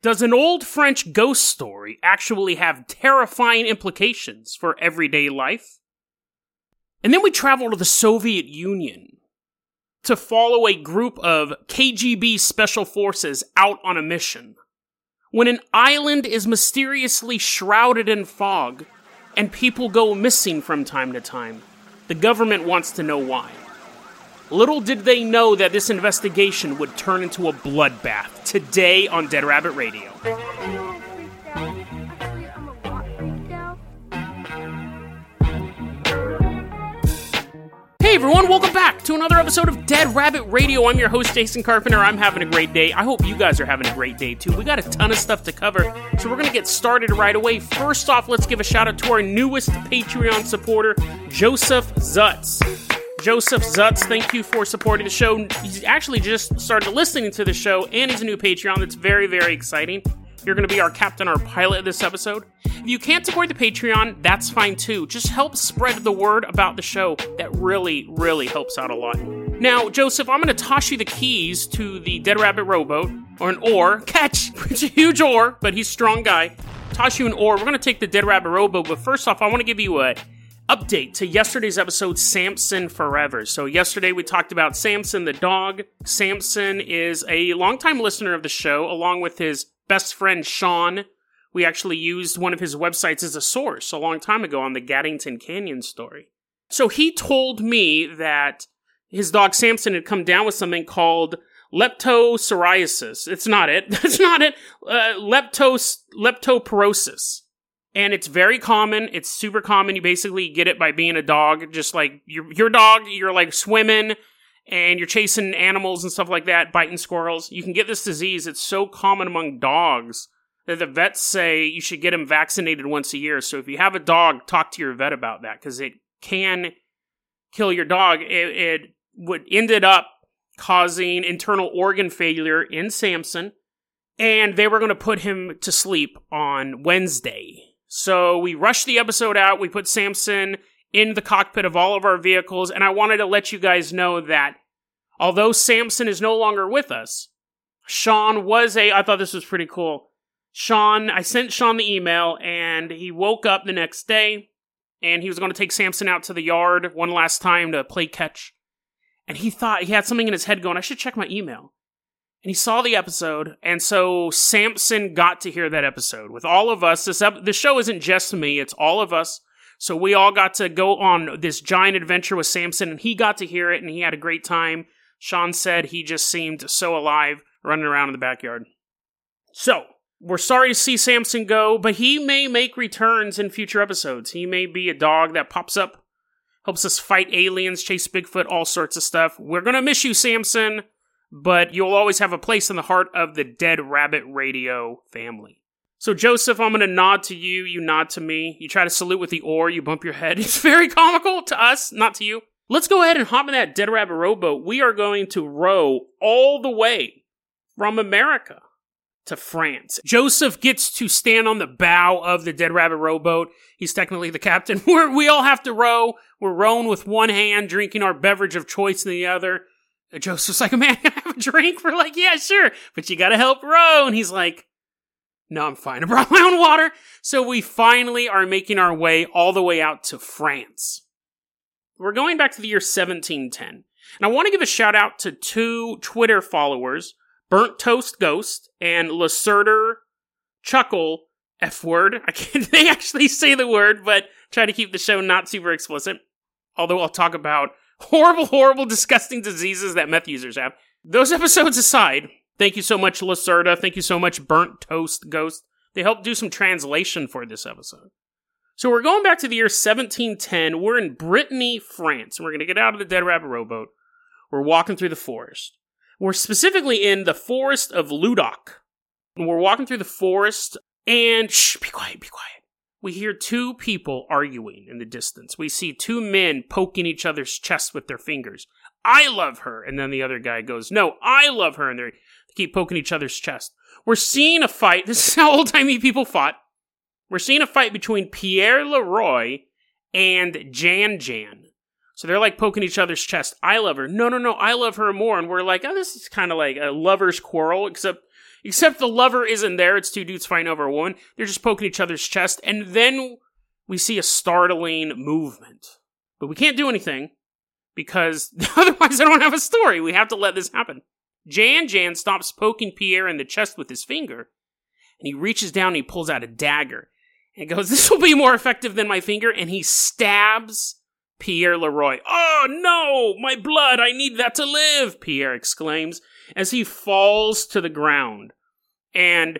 Does an old French ghost story actually have terrifying implications for everyday life? And then we travel to the Soviet Union to follow a group of KGB special forces out on a mission. When an island is mysteriously shrouded in fog and people go missing from time to time, the government wants to know why. Little did they know that this investigation would turn into a bloodbath today on Dead Rabbit Radio. Hey everyone, welcome back to another episode of Dead Rabbit Radio. I'm your host, Jason Carpenter. I'm having a great day. I hope you guys are having a great day too. We got a ton of stuff to cover, so we're going to get started right away. First off, let's give a shout out to our newest Patreon supporter, Joseph Zutz. Joseph Zutz, thank you for supporting the show. He's actually just started listening to the show, and he's a new Patreon. That's very, very exciting. You're going to be our captain, our pilot this episode. If you can't support the Patreon, that's fine too. Just help spread the word about the show. That really, really helps out a lot. Now, Joseph, I'm going to toss you the keys to the Dead Rabbit rowboat, or an oar. Catch! It's a huge oar, but he's a strong guy. Toss you an oar. We're going to take the Dead Rabbit rowboat, but first off, I want to give you a update to yesterday's episode Samson Forever. So, yesterday we talked about Samson the dog. Samson is a longtime listener of the show, along with his best friend Sean. We actually used one of his websites as a source a long time ago on the Gaddington Canyon story. So, he told me that his dog Samson had come down with something called leptopsoriasis. It's not it. That's not it. Uh, leptos, leptoporosis and it's very common. It's super common. You basically get it by being a dog, just like your your dog. You're like swimming and you're chasing animals and stuff like that, biting squirrels. You can get this disease. It's so common among dogs that the vets say you should get them vaccinated once a year. So if you have a dog, talk to your vet about that because it can kill your dog. It, it would ended up causing internal organ failure in Samson, and they were going to put him to sleep on Wednesday so we rushed the episode out. We put Samson in the cockpit of all of our vehicles, and I wanted to let you guys know that although Samson is no longer with us, Sean was a. I thought this was pretty cool. Sean, I sent Sean the email, and he woke up the next day, and he was going to take Samson out to the yard one last time to play catch. And he thought he had something in his head going, I should check my email and he saw the episode, and so Samson got to hear that episode with all of us. This ep- the show isn't just me; it's all of us. So we all got to go on this giant adventure with Samson, and he got to hear it, and he had a great time. Sean said he just seemed so alive running around in the backyard. So we're sorry to see Samson go, but he may make returns in future episodes. He may be a dog that pops up, helps us fight aliens, chase Bigfoot, all sorts of stuff. We're gonna miss you, Samson but you'll always have a place in the heart of the Dead Rabbit Radio family. So, Joseph, I'm going to nod to you, you nod to me. You try to salute with the oar, you bump your head. It's very comical to us, not to you. Let's go ahead and hop in that Dead Rabbit rowboat. We are going to row all the way from America to France. Joseph gets to stand on the bow of the Dead Rabbit rowboat. He's technically the captain. We're, we all have to row. We're rowing with one hand, drinking our beverage of choice in the other. Joseph's like, man, can I have a drink? We're like, yeah, sure, but you gotta help row. And he's like, no, I'm fine. I brought my own water. So we finally are making our way all the way out to France. We're going back to the year 1710. And I want to give a shout out to two Twitter followers, Burnt Toast Ghost and Lacerda Chuckle F word. I can't, they actually say the word, but try to keep the show not super explicit. Although I'll talk about horrible, horrible, disgusting diseases that meth users have. Those episodes aside, thank you so much, Lacerda. Thank you so much, Burnt Toast Ghost. They helped do some translation for this episode. So we're going back to the year 1710. We're in Brittany, France, and we're going to get out of the Dead Rabbit rowboat. We're walking through the forest. We're specifically in the forest of Ludoc. And we're walking through the forest, and shh, be quiet, be quiet. We hear two people arguing in the distance. We see two men poking each other's chests with their fingers. I love her. And then the other guy goes, No, I love her. And they keep poking each other's chest. We're seeing a fight. This is how old timey people fought. We're seeing a fight between Pierre Leroy and Jan Jan. So they're like poking each other's chest. I love her. No, no, no. I love her more. And we're like, oh, this is kind of like a lover's quarrel, except except the lover isn't there. It's two dudes fighting over a woman. They're just poking each other's chest. And then we see a startling movement. But we can't do anything because otherwise I don't have a story. We have to let this happen. Jan Jan stops poking Pierre in the chest with his finger, and he reaches down and he pulls out a dagger. And goes, This will be more effective than my finger. And he stabs Pierre Leroy. Oh no, my blood, I need that to live, Pierre exclaims as he falls to the ground. And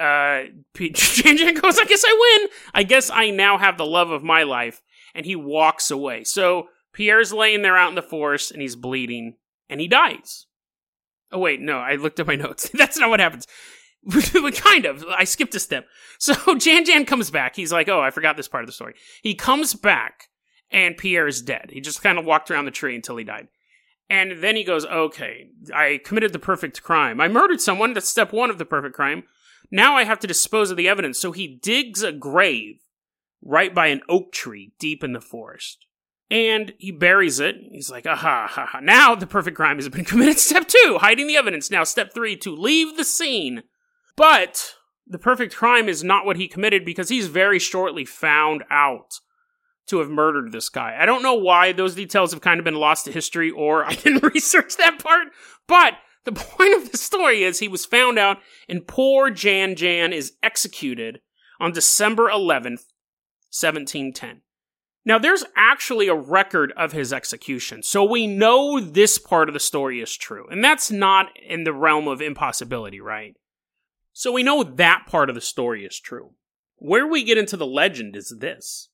uh, Jan goes, I guess I win. I guess I now have the love of my life. And he walks away. So Pierre's laying there out in the forest and he's bleeding and he dies. Oh, wait, no, I looked at my notes. That's not what happens. kind of. I skipped a step. So Jan Jan comes back. He's like, oh, I forgot this part of the story. He comes back and Pierre is dead. He just kind of walked around the tree until he died. And then he goes, okay, I committed the perfect crime. I murdered someone. That's step one of the perfect crime. Now I have to dispose of the evidence. So he digs a grave right by an oak tree deep in the forest. And he buries it. He's like, aha, ha, ha. Now the perfect crime has been committed. Step two, hiding the evidence. Now, step three, to leave the scene. But the perfect crime is not what he committed because he's very shortly found out to have murdered this guy. I don't know why those details have kind of been lost to history or I didn't research that part, but the point of the story is he was found out and poor Jan Jan is executed on December 11th, 1710. Now, there's actually a record of his execution, so we know this part of the story is true. And that's not in the realm of impossibility, right? So we know that part of the story is true. Where we get into the legend is this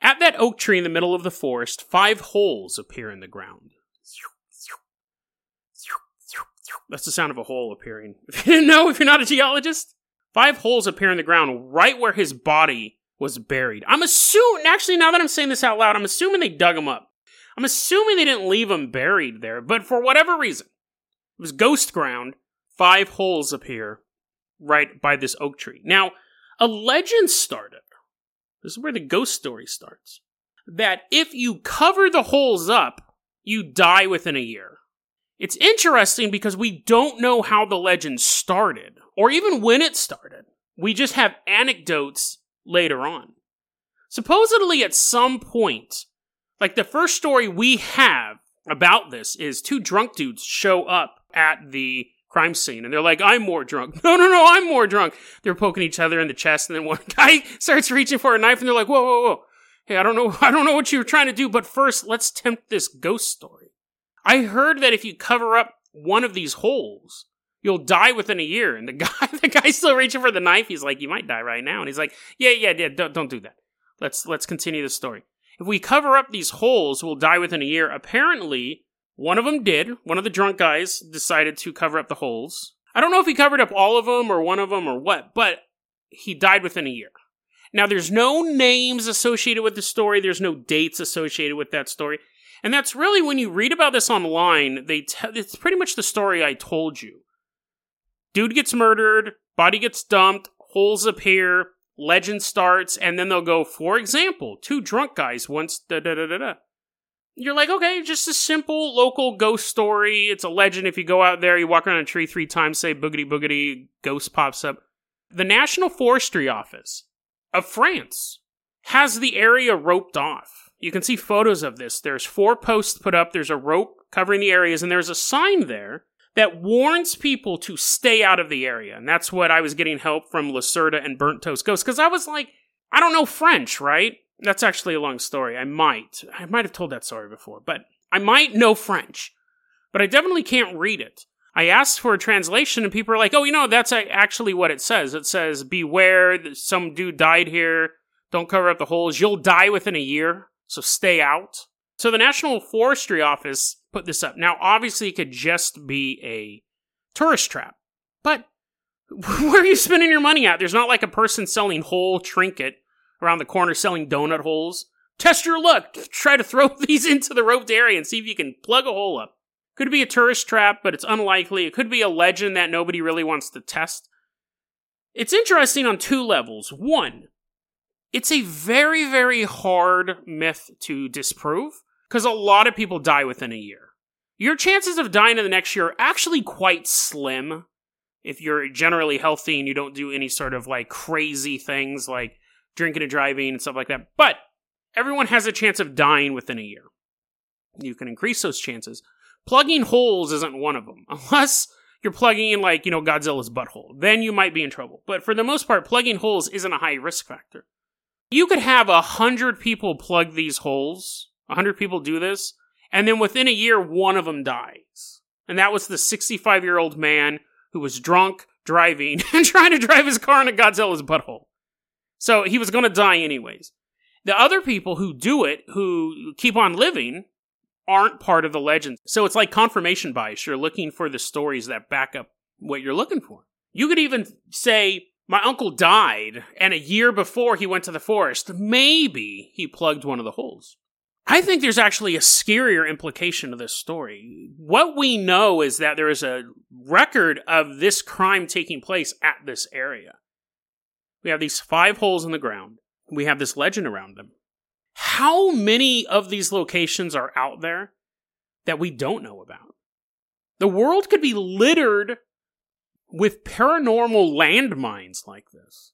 at that oak tree in the middle of the forest, five holes appear in the ground. That's the sound of a hole appearing. If you didn't know, if you're not a geologist, five holes appear in the ground right where his body was buried. I'm assuming, actually, now that I'm saying this out loud, I'm assuming they dug him up. I'm assuming they didn't leave him buried there, but for whatever reason, it was ghost ground. Five holes appear right by this oak tree. Now, a legend started this is where the ghost story starts. That if you cover the holes up, you die within a year. It's interesting because we don't know how the legend started, or even when it started. We just have anecdotes later on. Supposedly, at some point, like the first story we have about this is two drunk dudes show up at the crime scene and they're like, I'm more drunk. No, no, no, I'm more drunk. They're poking each other in the chest and then one guy starts reaching for a knife and they're like, whoa, whoa, whoa. Hey, I don't know, I don't know what you were trying to do, but first let's tempt this ghost story. I heard that if you cover up one of these holes, you'll die within a year. And the guy, the guy's still reaching for the knife. He's like, you might die right now. And he's like, yeah, yeah, yeah, don't, don't do that. Let's, let's continue the story. If we cover up these holes, we'll die within a year. Apparently, one of them did. One of the drunk guys decided to cover up the holes. I don't know if he covered up all of them or one of them or what, but he died within a year. Now, there's no names associated with the story, there's no dates associated with that story. And that's really when you read about this online, they te- it's pretty much the story I told you. Dude gets murdered, body gets dumped, holes appear, legend starts, and then they'll go, for example, two drunk guys once da da da da da you're like, okay, just a simple local ghost story. It's a legend. If you go out there, you walk around a tree three times, say boogity boogity, ghost pops up. The National Forestry Office of France has the area roped off. You can see photos of this. There's four posts put up, there's a rope covering the areas, and there's a sign there that warns people to stay out of the area. And that's what I was getting help from Lacerda and Burnt Toast Ghost, because I was like, I don't know French, right? That's actually a long story. I might. I might have told that story before, but I might know French, but I definitely can't read it. I asked for a translation, and people are like, oh, you know, that's actually what it says. It says, beware, some dude died here. Don't cover up the holes. You'll die within a year, so stay out. So the National Forestry Office put this up. Now, obviously, it could just be a tourist trap, but Where are you spending your money at? There's not like a person selling whole trinket around the corner selling donut holes. Test your luck. Try to throw these into the roped area and see if you can plug a hole up. Could be a tourist trap, but it's unlikely. It could be a legend that nobody really wants to test. It's interesting on two levels. One, it's a very, very hard myth to disprove because a lot of people die within a year. Your chances of dying in the next year are actually quite slim if you're generally healthy and you don't do any sort of like crazy things like drinking and driving and stuff like that. But everyone has a chance of dying within a year. You can increase those chances. Plugging holes isn't one of them, unless you're plugging in like, you know, Godzilla's butthole. Then you might be in trouble. But for the most part, plugging holes isn't a high risk factor. You could have a hundred people plug these holes, a hundred people do this, and then within a year, one of them dies. And that was the 65 year old man who was drunk, driving, and trying to drive his car into Godzilla's butthole. So he was going to die anyways. The other people who do it, who keep on living, aren't part of the legend. So it's like confirmation bias. You're looking for the stories that back up what you're looking for. You could even say, my uncle died, and a year before he went to the forest, maybe he plugged one of the holes. I think there's actually a scarier implication to this story. What we know is that there is a record of this crime taking place at this area. We have these five holes in the ground. We have this legend around them. How many of these locations are out there that we don't know about? The world could be littered with paranormal landmines like this.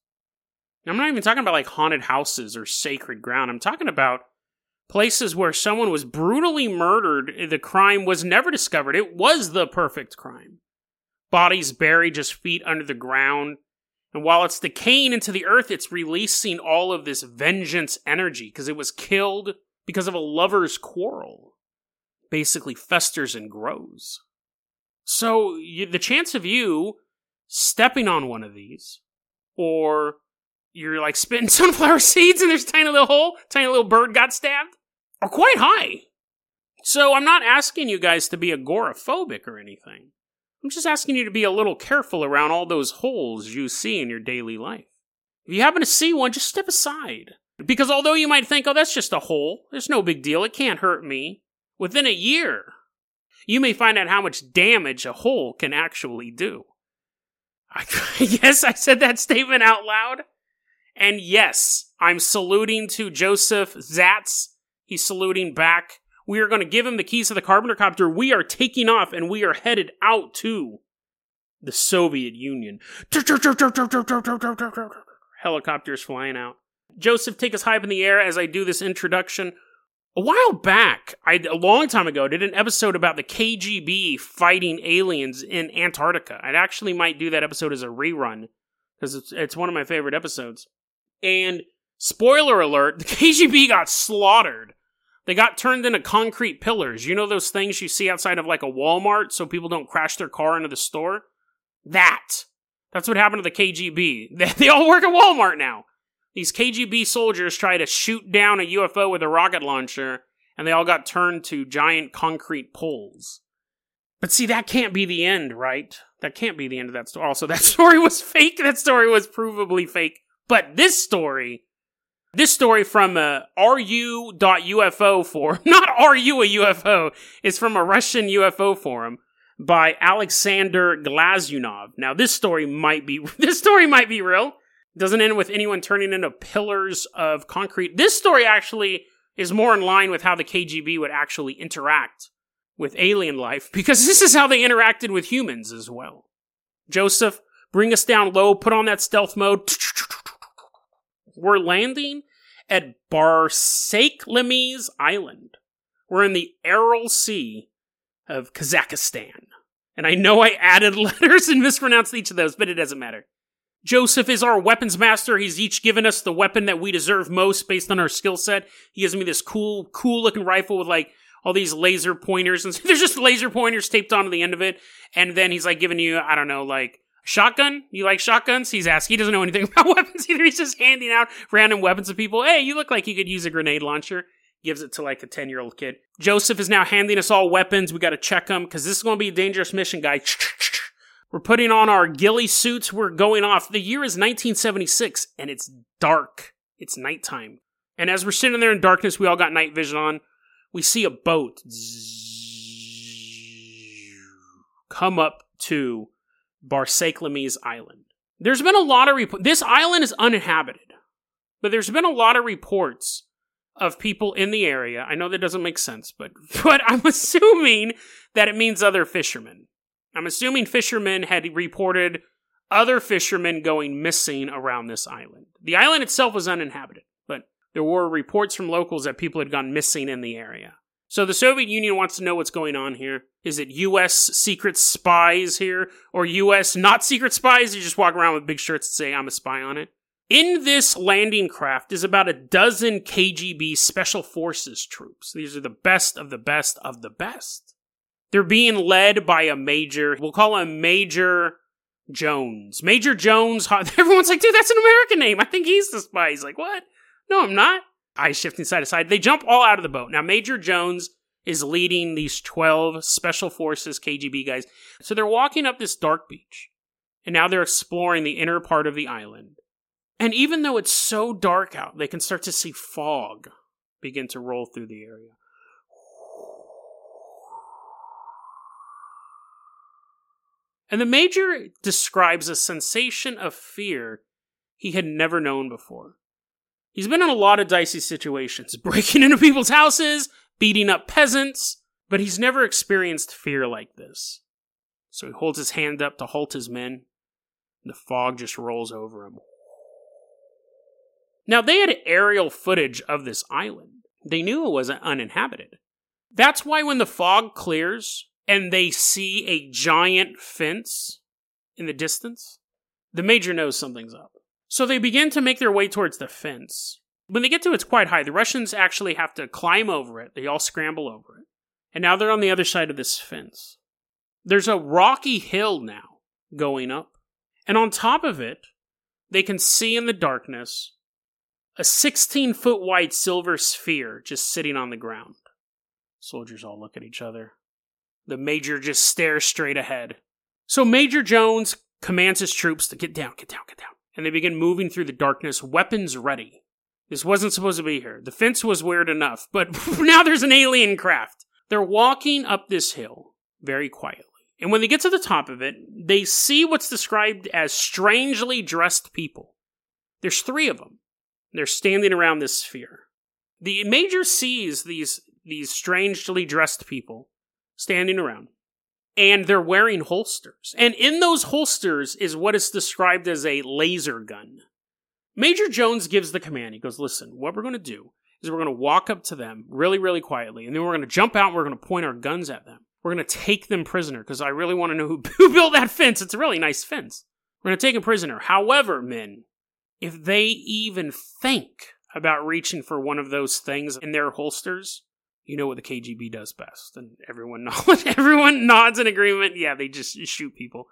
Now, I'm not even talking about like haunted houses or sacred ground. I'm talking about places where someone was brutally murdered. The crime was never discovered. It was the perfect crime. Bodies buried just feet under the ground. And while it's decaying into the earth, it's releasing all of this vengeance energy because it was killed because of a lover's quarrel. Basically, festers and grows. So, you, the chance of you stepping on one of these, or you're like spitting sunflower seeds and there's tiny little hole, tiny little bird got stabbed, are quite high. So, I'm not asking you guys to be agoraphobic or anything. I'm just asking you to be a little careful around all those holes you see in your daily life. If you happen to see one, just step aside. Because although you might think, oh, that's just a hole, there's no big deal, it can't hurt me, within a year, you may find out how much damage a hole can actually do. I, yes, I said that statement out loud. And yes, I'm saluting to Joseph Zatz. He's saluting back. We are going to give him the keys to the Carpenter copter. We are taking off and we are headed out to the Soviet Union. Helicopters flying out. Joseph, take us high up in the air as I do this introduction. A while back, I a long time ago, did an episode about the KGB fighting aliens in Antarctica. I actually might do that episode as a rerun because it's it's one of my favorite episodes. And spoiler alert, the KGB got slaughtered they got turned into concrete pillars. You know those things you see outside of like a Walmart so people don't crash their car into the store? That. That's what happened to the KGB. They, all work at Walmart now. These KGB soldiers try to shoot down a UFO with a rocket launcher, and they all got turned to giant concrete poles. But see, that can't be the end, right? That can't be the end of that story. Also, that story was fake. That story was provably fake. But this story this story from uh, ru.ufo forum, not you a UFO, is from a Russian UFO forum by Alexander Glazunov. Now, this story might be this story might be real. doesn't end with anyone turning into pillars of concrete. This story actually is more in line with how the KGB would actually interact with alien life because this is how they interacted with humans as well. Joseph, bring us down low, put on that stealth mode. We're landing at Barsakelmes Island. We're in the Aral Sea of Kazakhstan. And I know I added letters and mispronounced each of those, but it doesn't matter. Joseph is our weapons master. He's each given us the weapon that we deserve most based on our skill set. He gives me this cool, cool looking rifle with like all these laser pointers and there's just laser pointers taped onto the end of it. And then he's like giving you, I don't know, like Shotgun? You like shotguns? He's asking. He doesn't know anything about weapons either. He's just handing out random weapons to people. Hey, you look like you could use a grenade launcher. Gives it to like a 10 year old kid. Joseph is now handing us all weapons. We gotta check them because this is gonna be a dangerous mission, guy. We're putting on our ghillie suits. We're going off. The year is 1976, and it's dark. It's nighttime. And as we're sitting there in darkness, we all got night vision on. We see a boat come up to Barsakelmes Island. There's been a lot of reports. This island is uninhabited, but there's been a lot of reports of people in the area. I know that doesn't make sense, but but I'm assuming that it means other fishermen. I'm assuming fishermen had reported other fishermen going missing around this island. The island itself was uninhabited, but there were reports from locals that people had gone missing in the area. So the Soviet Union wants to know what's going on here. Is it U.S. secret spies here, or U.S. not secret spies? You just walk around with big shirts and say, I'm a spy on it. In this landing craft is about a dozen KGB Special Forces troops. These are the best of the best of the best. They're being led by a major, we'll call him Major Jones. Major Jones, everyone's like, dude, that's an American name. I think he's the spy. He's like, what? No, I'm not. Eyes shifting side to side. They jump all out of the boat. Now, Major Jones is leading these 12 Special Forces KGB guys. So they're walking up this dark beach. And now they're exploring the inner part of the island. And even though it's so dark out, they can start to see fog begin to roll through the area. And the Major describes a sensation of fear he had never known before. He's been in a lot of dicey situations, breaking into people's houses, beating up peasants, but he's never experienced fear like this. So he holds his hand up to halt his men, the fog just rolls over him. Now, they had aerial footage of this island. They knew it was uninhabited. That's why when the fog clears and they see a giant fence in the distance, the major knows something's up. So they begin to make their way towards the fence. When they get to it, it's quite high. The Russians actually have to climb over it. They all scramble over it. And now they're on the other side of this fence. There's a rocky hill now going up. And on top of it, they can see in the darkness a 16 foot wide silver sphere just sitting on the ground. Soldiers all look at each other. The major just stares straight ahead. So Major Jones commands his troops to get down, get down, get down and they begin moving through the darkness, weapons ready. This wasn't supposed to be here. The fence was weird enough, but now there's an alien craft. They're walking up this hill very quietly. And when they get to the top of it, they see what's described as strangely dressed people. There's three of them. They're standing around this sphere. The major sees these, these strangely dressed people standing around and they're wearing holsters. And in those holsters is what is described as a laser gun. Major Jones gives the command. He goes, Listen, what we're going to do is we're going to walk up to them really, really quietly, and then we're going to jump out and we're going to point our guns at them. We're going to take them prisoner because I really want to know who, who built that fence. It's a really nice fence. We're going to take them prisoner. However, men, if they even think about reaching for one of those things in their holsters, you know what the KGB does best, and everyone nods. everyone nods in agreement. Yeah, they just shoot people.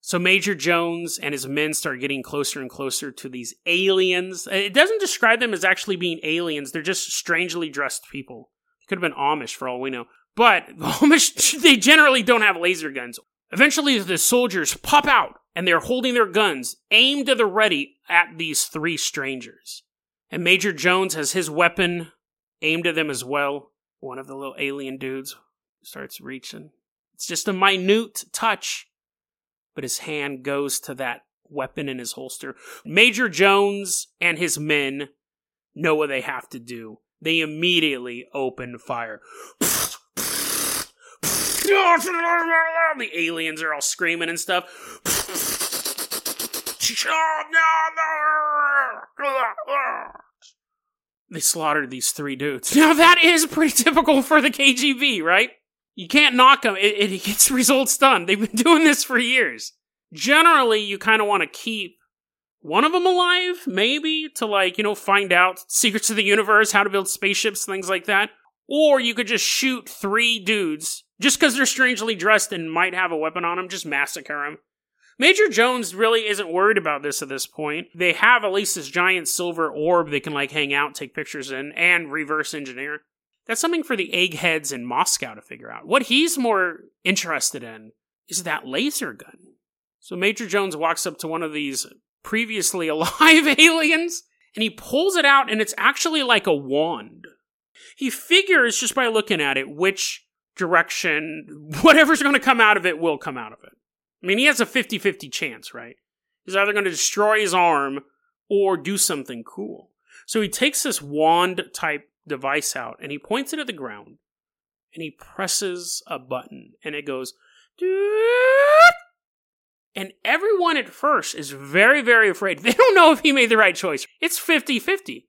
So Major Jones and his men start getting closer and closer to these aliens. It doesn't describe them as actually being aliens; they're just strangely dressed people. Could have been Amish for all we know. But Amish, they generally don't have laser guns. Eventually, the soldiers pop out and they're holding their guns aimed to the ready at these three strangers. And Major Jones has his weapon aimed at them as well one of the little alien dudes starts reaching. It's just a minute touch, but his hand goes to that weapon in his holster. Major Jones and his men know what they have to do. They immediately open fire. The aliens are all screaming and stuff. They slaughtered these three dudes. Now that is pretty typical for the KGB, right? You can't knock them. It, it gets results done. They've been doing this for years. Generally, you kind of want to keep one of them alive, maybe, to like, you know, find out secrets of the universe, how to build spaceships, things like that. Or you could just shoot three dudes just because they're strangely dressed and might have a weapon on them, just massacre them. Major Jones really isn't worried about this at this point. They have at least this giant silver orb they can like hang out, take pictures in, and reverse engineer. That's something for the eggheads in Moscow to figure out. What he's more interested in is that laser gun. So Major Jones walks up to one of these previously alive aliens and he pulls it out and it's actually like a wand. He figures just by looking at it which direction whatever's going to come out of it will come out of it. I mean, he has a 50 50 chance, right? He's either going to destroy his arm or do something cool. So he takes this wand type device out and he points it at the ground and he presses a button and it goes and everyone at first is very very afraid. They don't know if he made the right choice. It's 50-50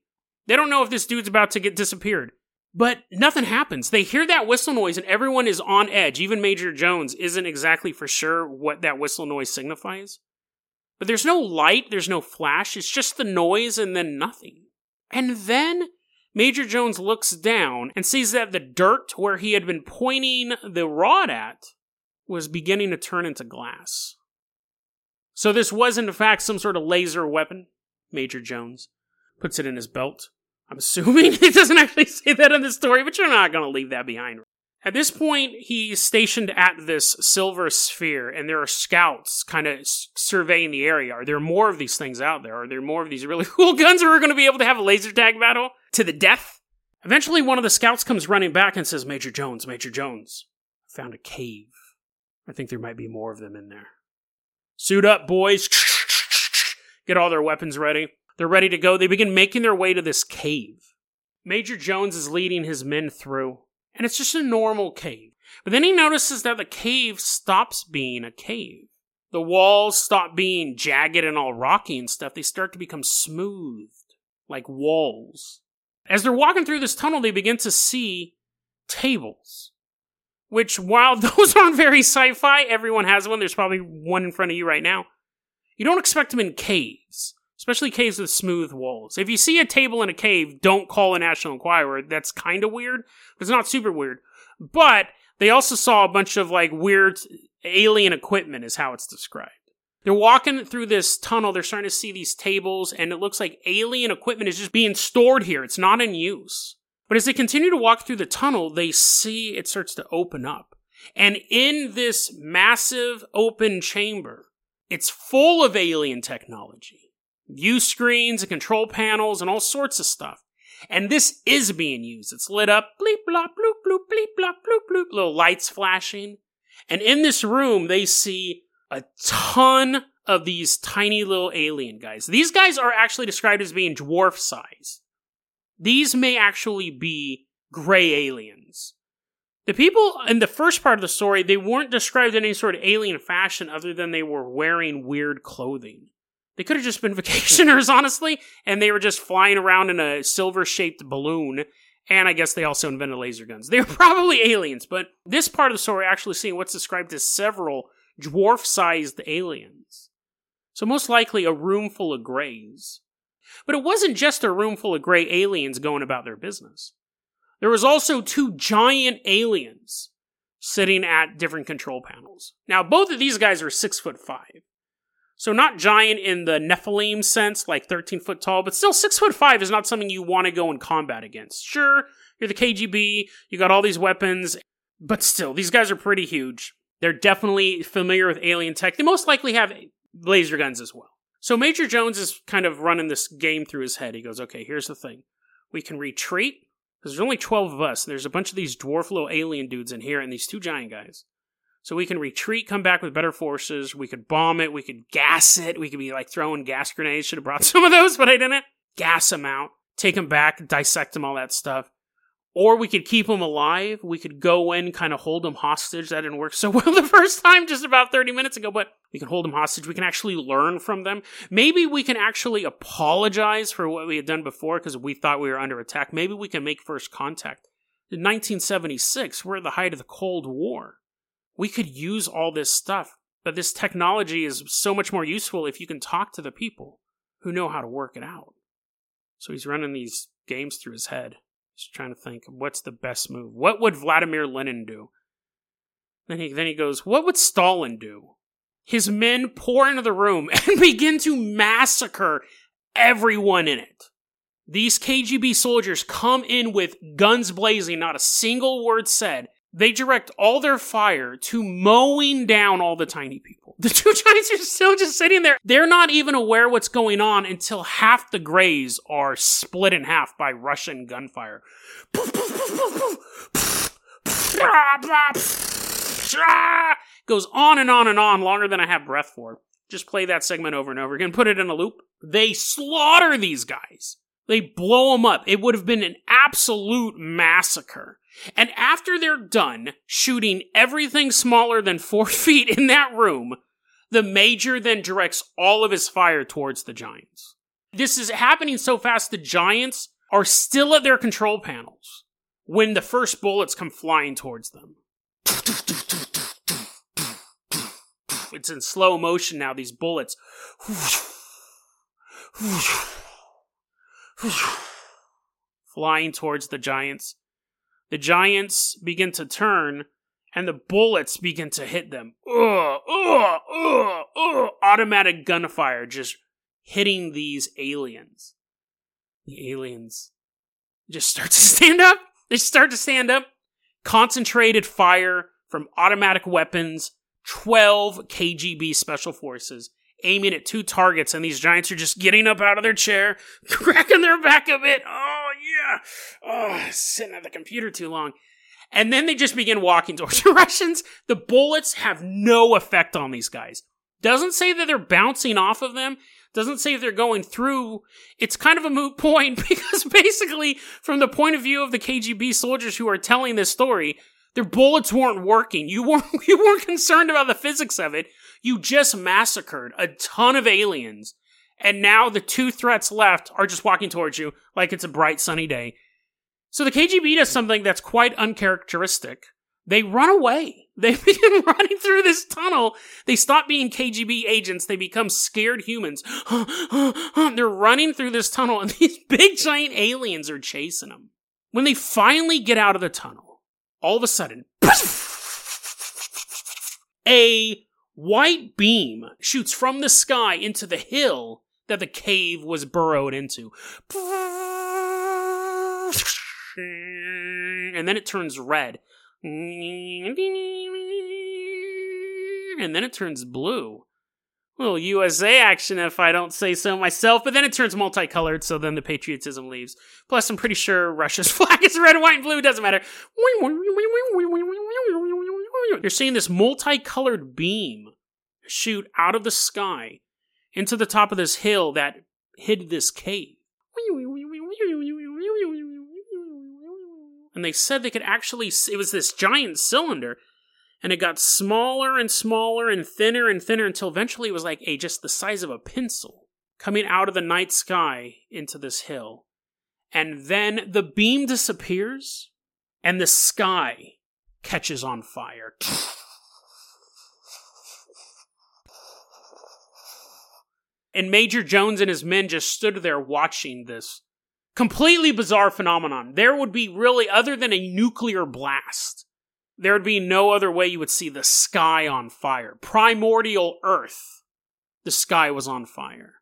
they don't know if this dude's about to get disappeared but nothing happens they hear that whistle noise and everyone is on edge even major jones isn't exactly for sure what that whistle noise signifies but there's no light there's no flash it's just the noise and then nothing and then Major Jones looks down and sees that the dirt where he had been pointing the rod at was beginning to turn into glass. So this was in fact some sort of laser weapon. Major Jones puts it in his belt. I'm assuming he doesn't actually say that in the story, but you're not going to leave that behind. At this point, he's stationed at this silver sphere, and there are scouts kind of surveying the area. Are there more of these things out there? Are there more of these really cool guns where we're going to be able to have a laser tag battle to the death? Eventually, one of the scouts comes running back and says, Major Jones, Major Jones, I found a cave. I think there might be more of them in there. Suit up, boys. Get all their weapons ready. They're ready to go. They begin making their way to this cave. Major Jones is leading his men through and it's just a normal cave. But then he notices that the cave stops being a cave. The walls stop being jagged and all rocky and stuff. They start to become smoothed, like walls. As they're walking through this tunnel, they begin to see tables. Which, while those aren't very sci fi, everyone has one. There's probably one in front of you right now. You don't expect them in caves especially caves with smooth walls. If you see a table in a cave, don't call a National Enquirer. That's kind of weird, but it's not super weird. But they also saw a bunch of like weird alien equipment, is how it's described. They're walking through this tunnel. They're starting to see these tables, and it looks like alien equipment is just being stored here. It's not in use. But as they continue to walk through the tunnel, they see it starts to open up. And in this massive open chamber, it's full of alien technology view screens and control panels and all sorts of stuff. And this is being used. It's lit up, bleep, blop, bloop, bloop, bleep, blop, bloop, bloop, little lights flashing. And in this room, they see a ton of these tiny little alien guys. These guys are actually described as being dwarf size. These may actually be gray aliens. The people in the first part of the story, they weren't described in any sort of alien fashion other than they were wearing weird clothing. They could have just been vacationers, honestly, and they were just flying around in a silver shaped balloon. And I guess they also invented laser guns. They were probably aliens, but this part of the story actually seeing what's described as several dwarf sized aliens. So, most likely a room full of grays. But it wasn't just a room full of gray aliens going about their business. There was also two giant aliens sitting at different control panels. Now, both of these guys are six foot five. So not giant in the Nephilim sense, like 13 foot tall, but still 6 foot 5 is not something you want to go in combat against. Sure, you're the KGB, you got all these weapons, but still, these guys are pretty huge. They're definitely familiar with alien tech. They most likely have laser guns as well. So Major Jones is kind of running this game through his head. He goes, okay, here's the thing. We can retreat, because there's only 12 of us, and there's a bunch of these dwarf little alien dudes in here, and these two giant guys. So we can retreat, come back with better forces. We could bomb it. We could gas it. We could be like throwing gas grenades. Should have brought some of those, but I didn't. Gas them out, take them back, dissect them, all that stuff. Or we could keep them alive. We could go in, kind of hold them hostage. That didn't work so well the first time, just about 30 minutes ago, but we can hold them hostage. We can actually learn from them. Maybe we can actually apologize for what we had done before because we thought we were under attack. Maybe we can make first contact. In 1976, we're at the height of the Cold War we could use all this stuff, but this technology is so much more useful if you can talk to the people who know how to work it out. So he's running these games through his head. He's trying to think, what's the best move? What would Vladimir Lenin do? Then he then he goes, what would Stalin do? His men pour into the room and begin to massacre everyone in it. These KGB soldiers come in with guns blazing, not a single word said, they direct all their fire to mowing down all the tiny people. The two giants are still just sitting there. They're not even aware what's going on until half the grays are split in half by Russian gunfire. Goes on and on and on, longer than I have breath for. Just play that segment over and over again, put it in a loop. They slaughter these guys. They blow them up. It would have been an absolute massacre. And after they're done shooting everything smaller than four feet in that room, the major then directs all of his fire towards the giants. This is happening so fast, the giants are still at their control panels when the first bullets come flying towards them. It's in slow motion now, these bullets. Flying towards the giants. The giants begin to turn, and the bullets begin to hit them. Ugh, ugh, ugh, ugh. Automatic gunfire just hitting these aliens. The aliens just start to stand up. They start to stand up. Concentrated fire from automatic weapons, 12 KGB special forces aiming at two targets, and these giants are just getting up out of their chair, cracking their back a bit. Oh, Oh, sitting at the computer too long. And then they just begin walking towards the Russians. The bullets have no effect on these guys. Doesn't say that they're bouncing off of them. Doesn't say they're going through. It's kind of a moot point because basically, from the point of view of the KGB soldiers who are telling this story, their bullets weren't working. You weren't, you weren't concerned about the physics of it. You just massacred a ton of aliens. And now the two threats left are just walking towards you like it's a bright sunny day. So the KGB does something that's quite uncharacteristic. They run away. They begin running through this tunnel. They stop being KGB agents. They become scared humans. They're running through this tunnel and these big giant aliens are chasing them. When they finally get out of the tunnel, all of a sudden, a white beam shoots from the sky into the hill that the cave was burrowed into. And then it turns red. And then it turns blue. A little USA action, if I don't say so myself. But then it turns multicolored, so then the patriotism leaves. Plus, I'm pretty sure Russia's flag is red, white, and blue. Doesn't matter. You're seeing this multicolored beam shoot out of the sky into the top of this hill that hid this cave. And they said they could actually, it was this giant cylinder and it got smaller and smaller and thinner and thinner until eventually it was like a just the size of a pencil coming out of the night sky into this hill. And then the beam disappears and the sky catches on fire. and Major Jones and his men just stood there watching this completely bizarre phenomenon. There would be really, other than a nuclear blast, there would be no other way you would see the sky on fire. Primordial Earth, the sky was on fire.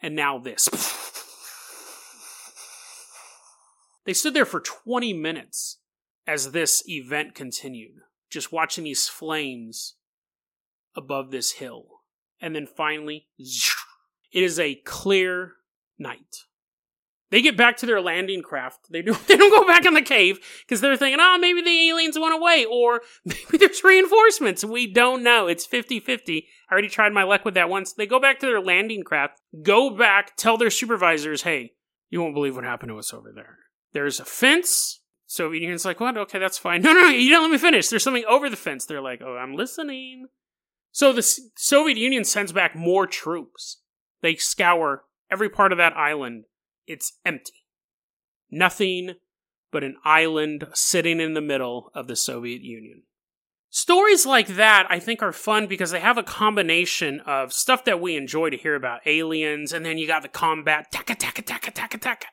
And now this. They stood there for 20 minutes as this event continued, just watching these flames above this hill. And then finally, it is a clear night. They get back to their landing craft. They don't, they don't go back in the cave because they're thinking, oh, maybe the aliens went away or maybe there's reinforcements. We don't know. It's 50 50. I already tried my luck with that once. They go back to their landing craft, go back, tell their supervisors, hey, you won't believe what happened to us over there. There's a fence. Soviet Union's like, what? Okay, that's fine. No, no, no, you don't let me finish. There's something over the fence. They're like, oh, I'm listening. So the Soviet Union sends back more troops. They scour every part of that island it's empty. Nothing but an island sitting in the middle of the Soviet Union. Stories like that, I think, are fun because they have a combination of stuff that we enjoy to hear about aliens, and then you got the combat, taka, taka, taka, taka, taka.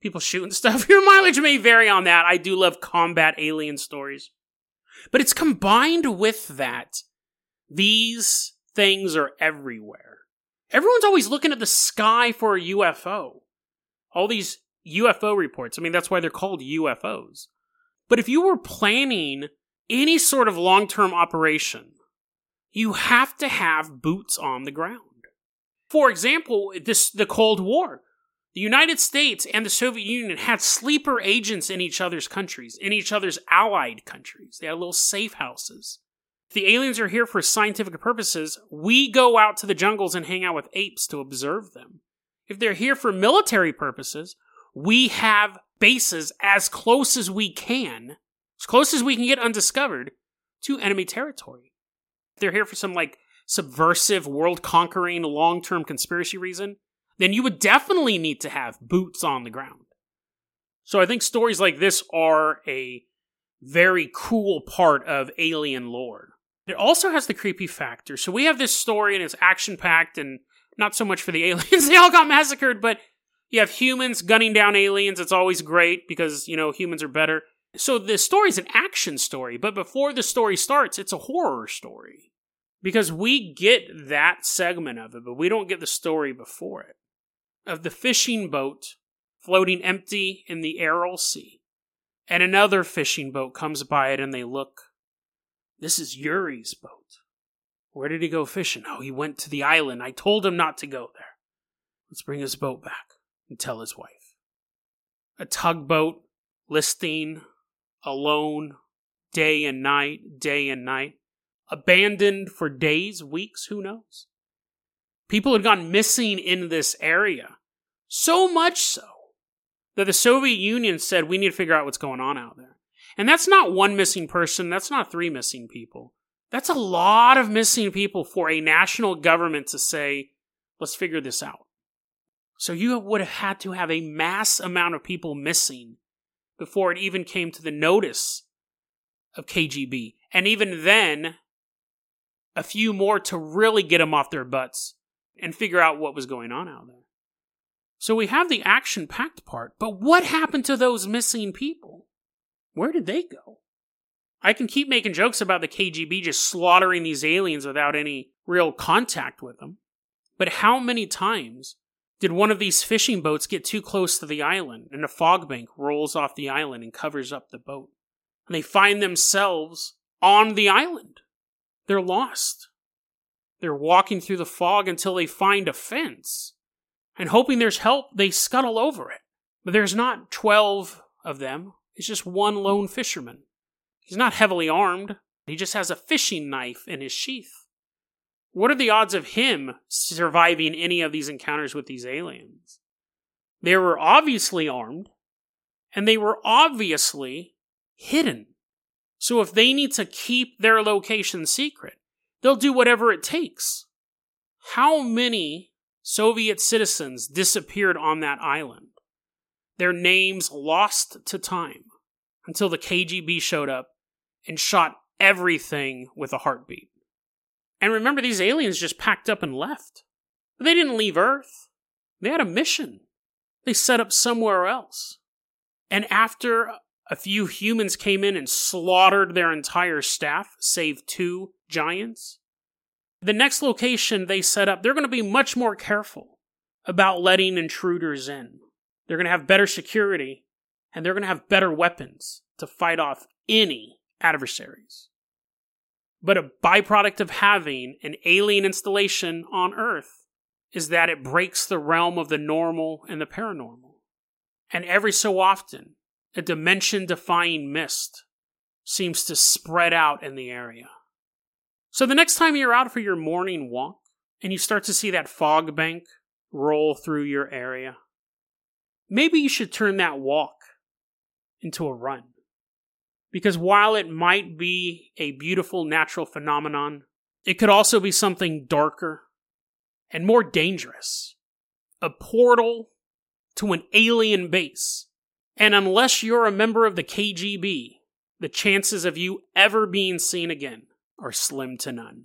People shooting stuff. Your mileage may vary on that. I do love combat alien stories. But it's combined with that. These things are everywhere. Everyone's always looking at the sky for a UFO all these UFO reports. I mean, that's why they're called UFOs. But if you were planning any sort of long term operation, you have to have boots on the ground. For example, this the Cold War. The United States and the Soviet Union had sleeper agents in each other's countries, in each other's allied countries. They had little safe houses. The aliens are here for scientific purposes, we go out to the jungles and hang out with apes to observe them. If they're here for military purposes, we have bases as close as we can, as close as we can get undiscovered, to enemy territory. If they're here for some like subversive, world conquering, long term conspiracy reason, then you would definitely need to have boots on the ground. So I think stories like this are a very cool part of alien lore. It also has the creepy factor. So we have this story and it's action packed and not so much for the aliens. they all got massacred, but you have humans gunning down aliens. It's always great because, you know, humans are better. So the story's an action story, but before the story starts, it's a horror story. Because we get that segment of it, but we don't get the story before it of the fishing boat floating empty in the Aral Sea. And another fishing boat comes by it and they look. This is Yuri's boat. Where did he go fishing? Oh, he went to the island. I told him not to go there. Let's bring his boat back and tell his wife. A tugboat listing alone day and night, day and night, abandoned for days, weeks, who knows? People had gone missing in this area. So much so that the Soviet Union said we need to figure out what's going on out there. And that's not one missing person, that's not three missing people. That's a lot of missing people for a national government to say, let's figure this out. So you would have had to have a mass amount of people missing before it even came to the notice of KGB. And even then, a few more to really get them off their butts and figure out what was going on out there. So we have the action packed part, but what happened to those missing people? Where did they go? I can keep making jokes about the KGB just slaughtering these aliens without any real contact with them. But how many times did one of these fishing boats get too close to the island and a fog bank rolls off the island and covers up the boat? And they find themselves on the island. They're lost. They're walking through the fog until they find a fence. And hoping there's help, they scuttle over it. But there's not 12 of them, it's just one lone fisherman. He's not heavily armed, he just has a fishing knife in his sheath. What are the odds of him surviving any of these encounters with these aliens? They were obviously armed, and they were obviously hidden. So if they need to keep their location secret, they'll do whatever it takes. How many Soviet citizens disappeared on that island? Their names lost to time until the KGB showed up and shot everything with a heartbeat. And remember, these aliens just packed up and left. They didn't leave Earth, they had a mission. They set up somewhere else. And after a few humans came in and slaughtered their entire staff, save two giants. The next location they set up, they're going to be much more careful about letting intruders in. They're going to have better security, and they're going to have better weapons to fight off any adversaries. But a byproduct of having an alien installation on Earth is that it breaks the realm of the normal and the paranormal. And every so often, a dimension defying mist seems to spread out in the area. So the next time you're out for your morning walk and you start to see that fog bank roll through your area, maybe you should turn that walk into a run. Because while it might be a beautiful natural phenomenon, it could also be something darker and more dangerous. A portal to an alien base and unless you're a member of the KGB, the chances of you ever being seen again are slim to none.